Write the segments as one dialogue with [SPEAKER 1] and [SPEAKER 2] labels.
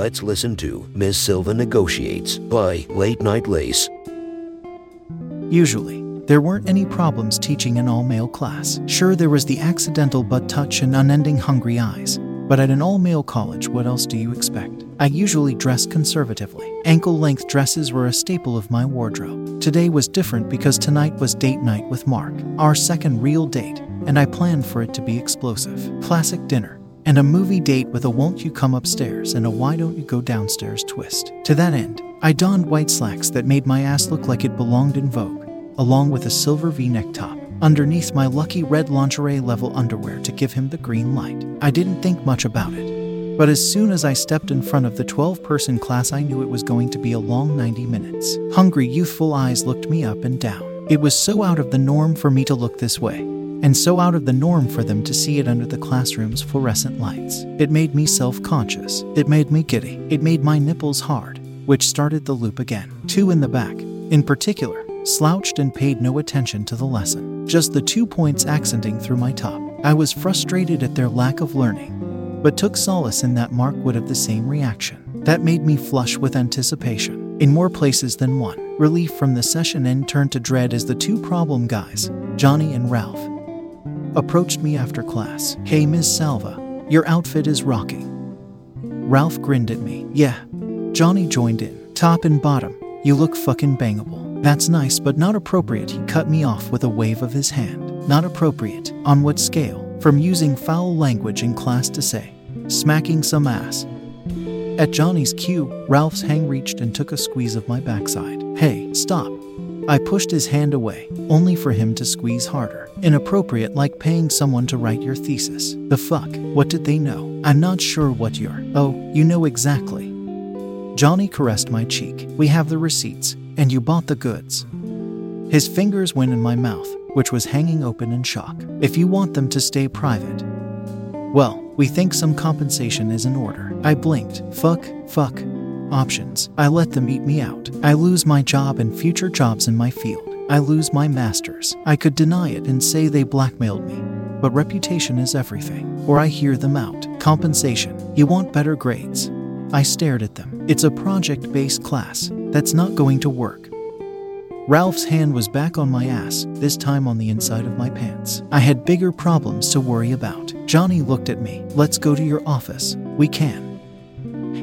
[SPEAKER 1] Let's listen to Ms. Silva Negotiates by Late Night Lace.
[SPEAKER 2] Usually, there weren't any problems teaching an all male class. Sure, there was the accidental butt touch and unending hungry eyes. But at an all male college, what else do you expect? I usually dress conservatively. Ankle length dresses were a staple of my wardrobe. Today was different because tonight was date night with Mark, our second real date, and I planned for it to be explosive. Classic dinner, and a movie date with a won't you come upstairs and a why don't you go downstairs twist. To that end, I donned white slacks that made my ass look like it belonged in Vogue, along with a silver v neck top underneath my lucky red lingerie level underwear to give him the green light. I didn't think much about it. But as soon as I stepped in front of the 12 person class, I knew it was going to be a long 90 minutes. Hungry, youthful eyes looked me up and down. It was so out of the norm for me to look this way and so out of the norm for them to see it under the classroom's fluorescent lights. It made me self conscious. It made me giddy. It made my nipples hard, which started the loop again. Two in the back, in particular, slouched and paid no attention to the lesson, just the two points accenting through my top. I was frustrated at their lack of learning, but took solace in that Mark would have the same reaction. That made me flush with anticipation. In more places than one, relief from the session end turned to dread as the two problem guys, Johnny and Ralph, approached me after class. Hey, Ms. Salva, your outfit is rocking. Ralph grinned at me. Yeah. Johnny joined in. Top and bottom, you look fucking bangable. That's nice, but not appropriate. He cut me off with a wave of his hand. Not appropriate. On what scale? From using foul language in class to say, smacking some ass. At Johnny's cue, Ralph's hand reached and took a squeeze of my backside. Hey, stop. I pushed his hand away, only for him to squeeze harder. Inappropriate, like paying someone to write your thesis. The fuck? What did they know? I'm not sure what you're. Oh, you know exactly. Johnny caressed my cheek. We have the receipts, and you bought the goods. His fingers went in my mouth, which was hanging open in shock. If you want them to stay private. Well, we think some compensation is in order. I blinked. Fuck, fuck, options. I let them eat me out. I lose my job and future jobs in my field. I lose my masters. I could deny it and say they blackmailed me. But reputation is everything. Or I hear them out. Compensation. You want better grades. I stared at them. It's a project based class. That's not going to work. Ralph's hand was back on my ass, this time on the inside of my pants. I had bigger problems to worry about. Johnny looked at me. Let's go to your office. We can.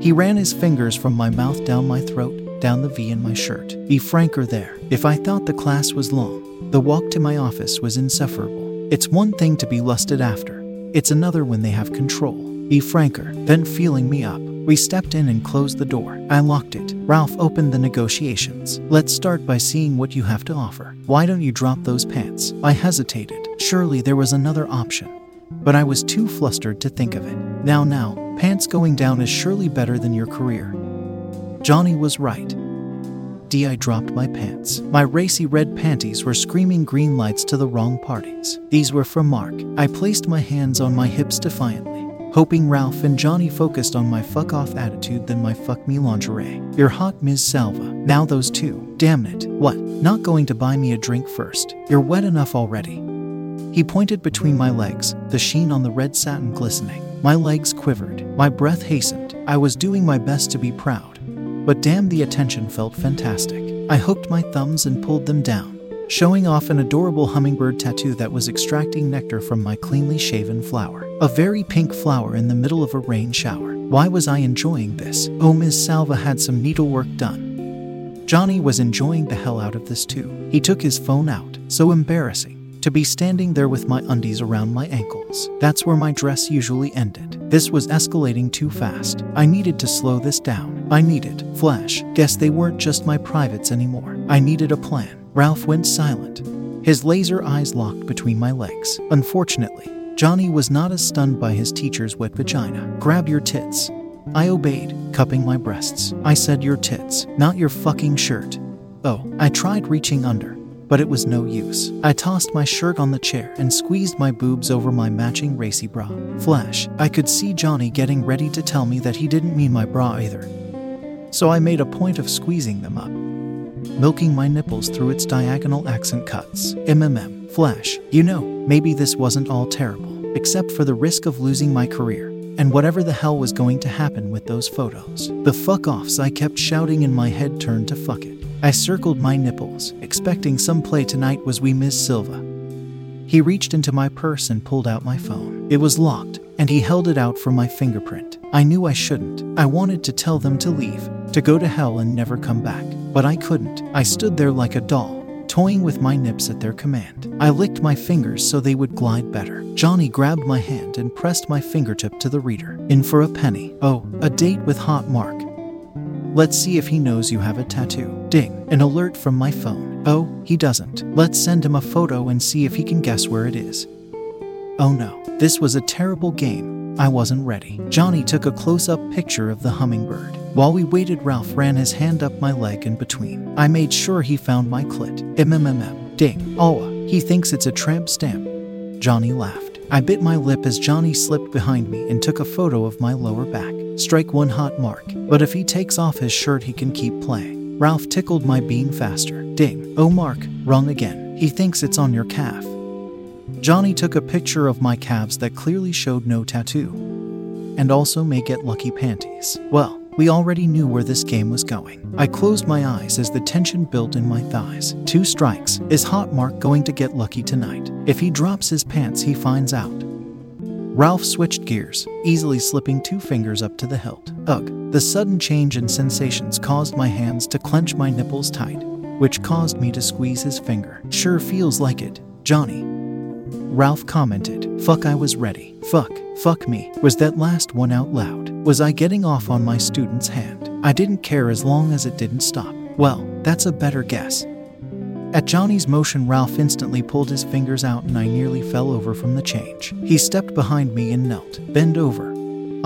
[SPEAKER 2] He ran his fingers from my mouth down my throat, down the V in my shirt. Be franker there. If I thought the class was long, the walk to my office was insufferable. It's one thing to be lusted after, it's another when they have control. Be franker. Then, feeling me up, we stepped in and closed the door. I locked it. Ralph opened the negotiations. Let's start by seeing what you have to offer. Why don't you drop those pants? I hesitated. Surely there was another option. But I was too flustered to think of it. Now, now, pants going down is surely better than your career. Johnny was right. D. I dropped my pants. My racy red panties were screaming green lights to the wrong parties. These were from Mark. I placed my hands on my hips defiantly, hoping Ralph and Johnny focused on my fuck off attitude than my fuck me lingerie. You're hot, Ms. Salva. Now those two. Damn it. What? Not going to buy me a drink first. You're wet enough already. He pointed between my legs, the sheen on the red satin glistening. My legs quivered. My breath hastened. I was doing my best to be proud. But damn, the attention felt fantastic. I hooked my thumbs and pulled them down, showing off an adorable hummingbird tattoo that was extracting nectar from my cleanly shaven flower. A very pink flower in the middle of a rain shower. Why was I enjoying this? Oh, Ms. Salva had some needlework done. Johnny was enjoying the hell out of this too. He took his phone out. So embarrassing. To be standing there with my undies around my ankles. That's where my dress usually ended. This was escalating too fast. I needed to slow this down. I needed, flash, guess they weren't just my privates anymore. I needed a plan. Ralph went silent. His laser eyes locked between my legs. Unfortunately, Johnny was not as stunned by his teacher's wet vagina. Grab your tits. I obeyed, cupping my breasts. I said your tits, not your fucking shirt. Oh, I tried reaching under, but it was no use. I tossed my shirt on the chair and squeezed my boobs over my matching racy bra. Flash, I could see Johnny getting ready to tell me that he didn't mean my bra either. So I made a point of squeezing them up, milking my nipples through its diagonal accent cuts. MMM. Flash, you know, maybe this wasn't all terrible, except for the risk of losing my career and whatever the hell was going to happen with those photos. The fuck offs I kept shouting in my head turned to fuck it. I circled my nipples, expecting some play tonight was we Miss Silva. He reached into my purse and pulled out my phone. It was locked, and he held it out for my fingerprint. I knew I shouldn't. I wanted to tell them to leave, to go to hell and never come back. But I couldn't. I stood there like a doll, toying with my nips at their command. I licked my fingers so they would glide better. Johnny grabbed my hand and pressed my fingertip to the reader. In for a penny. Oh, a date with Hot Mark. Let's see if he knows you have a tattoo. Ding, an alert from my phone. Oh, he doesn't. Let's send him a photo and see if he can guess where it is. Oh no, this was a terrible game. I wasn't ready. Johnny took a close up picture of the hummingbird. While we waited, Ralph ran his hand up my leg in between. I made sure he found my clit. MMMM. Ding. Oh, he thinks it's a tramp stamp. Johnny laughed. I bit my lip as Johnny slipped behind me and took a photo of my lower back. Strike one hot mark. But if he takes off his shirt, he can keep playing. Ralph tickled my bean faster. Ding. Oh, Mark, wrong again. He thinks it's on your calf. Johnny took a picture of my calves that clearly showed no tattoo. And also may get lucky panties. Well, we already knew where this game was going. I closed my eyes as the tension built in my thighs. Two strikes. Is Hot Mark going to get lucky tonight? If he drops his pants, he finds out. Ralph switched gears, easily slipping two fingers up to the hilt. Ugh, the sudden change in sensations caused my hands to clench my nipples tight, which caused me to squeeze his finger. Sure feels like it, Johnny. Ralph commented, Fuck, I was ready. Fuck, fuck me. Was that last one out loud? Was I getting off on my student's hand? I didn't care as long as it didn't stop. Well, that's a better guess. At Johnny's motion, Ralph instantly pulled his fingers out and I nearly fell over from the change. He stepped behind me and knelt. Bend over.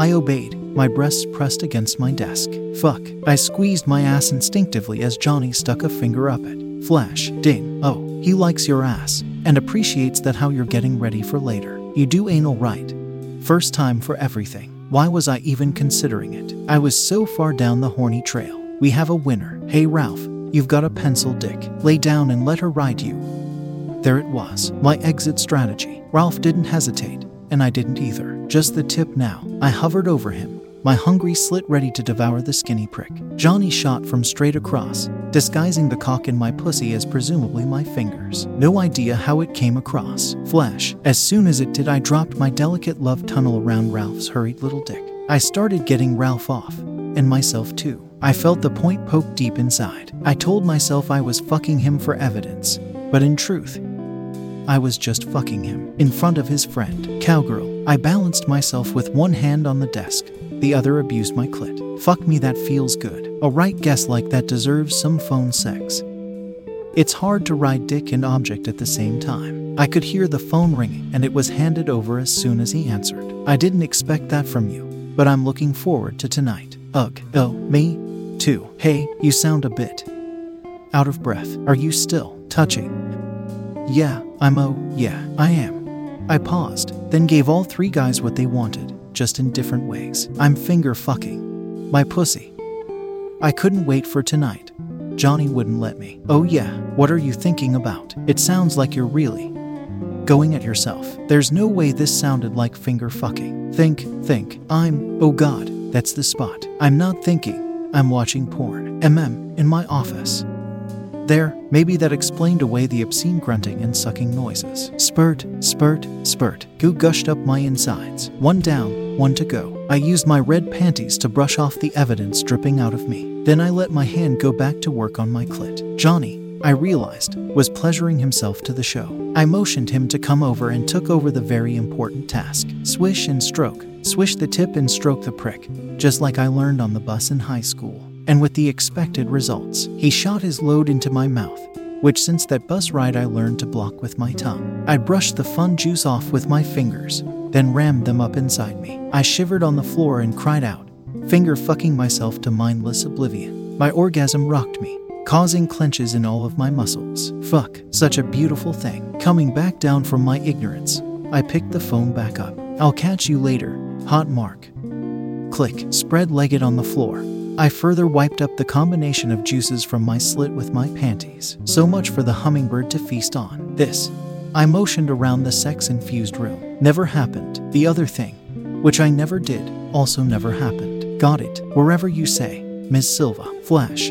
[SPEAKER 2] I obeyed, my breasts pressed against my desk. Fuck. I squeezed my ass instinctively as Johnny stuck a finger up it. Flash. Ding. Oh, he likes your ass and appreciates that how you're getting ready for later. You do anal right. First time for everything. Why was I even considering it? I was so far down the horny trail. We have a winner. Hey, Ralph, You've got a pencil, Dick. Lay down and let her ride you. There it was, my exit strategy. Ralph didn't hesitate, and I didn't either. Just the tip now. I hovered over him, my hungry slit ready to devour the skinny prick. Johnny shot from straight across, disguising the cock in my pussy as presumably my fingers. No idea how it came across. Flash. As soon as it did, I dropped my delicate love tunnel around Ralph's hurried little dick. I started getting Ralph off, and myself too. I felt the point poke deep inside. I told myself I was fucking him for evidence, but in truth, I was just fucking him in front of his friend, Cowgirl. I balanced myself with one hand on the desk, the other abused my clit. Fuck me, that feels good. A right guess like that deserves some phone sex. It's hard to ride dick and object at the same time. I could hear the phone ringing, and it was handed over as soon as he answered. I didn't expect that from you, but I'm looking forward to tonight. Ugh. Oh, me? Too. Hey, you sound a bit out of breath. Are you still touching? Yeah, I'm oh, yeah, I am. I paused, then gave all three guys what they wanted, just in different ways. I'm finger fucking. My pussy. I couldn't wait for tonight. Johnny wouldn't let me. Oh, yeah, what are you thinking about? It sounds like you're really going at yourself. There's no way this sounded like finger fucking. Think, think. I'm, oh god, that's the spot. I'm not thinking. I'm watching porn. MM, in my office. There, maybe that explained away the obscene grunting and sucking noises. Spurt, spurt, spurt. Goo gushed up my insides. One down, one to go. I used my red panties to brush off the evidence dripping out of me. Then I let my hand go back to work on my clit. Johnny, I realized, was pleasuring himself to the show. I motioned him to come over and took over the very important task swish and stroke, swish the tip and stroke the prick, just like I learned on the bus in high school. And with the expected results, he shot his load into my mouth, which since that bus ride I learned to block with my tongue. I brushed the fun juice off with my fingers, then rammed them up inside me. I shivered on the floor and cried out, finger fucking myself to mindless oblivion. My orgasm rocked me, causing clenches in all of my muscles. Fuck, such a beautiful thing. Coming back down from my ignorance, I picked the phone back up. I'll catch you later, hot mark. Click, spread legged on the floor. I further wiped up the combination of juices from my slit with my panties. So much for the hummingbird to feast on. This. I motioned around the sex infused room. Never happened. The other thing, which I never did, also never happened. Got it. Wherever you say, Ms. Silva. Flash.